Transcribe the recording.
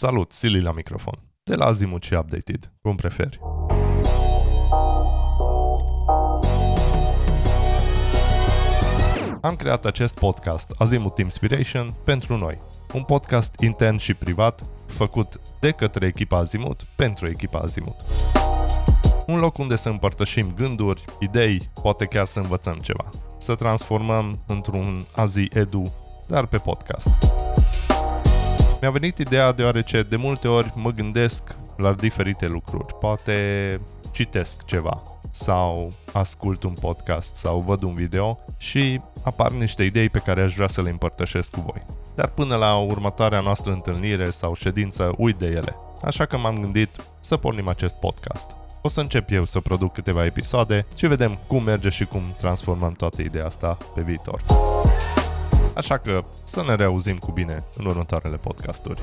Salut, Silly la microfon. De la Azimut și Updated, cum preferi. Am creat acest podcast Azimut Inspiration pentru noi. Un podcast intern și privat, făcut de către echipa Azimut pentru echipa Azimut. Un loc unde să împărtășim gânduri, idei, poate chiar să învățăm ceva. Să transformăm într-un Azi Edu, dar pe podcast. Mi-a venit ideea deoarece de multe ori mă gândesc la diferite lucruri. Poate citesc ceva sau ascult un podcast sau văd un video și apar niște idei pe care aș vrea să le împărtășesc cu voi. Dar până la următoarea noastră întâlnire sau ședință uit de ele. Așa că m-am gândit să pornim acest podcast. O să încep eu să produc câteva episoade și vedem cum merge și cum transformăm toată ideea asta pe viitor. Așa că să ne reauzim cu bine în următoarele podcasturi.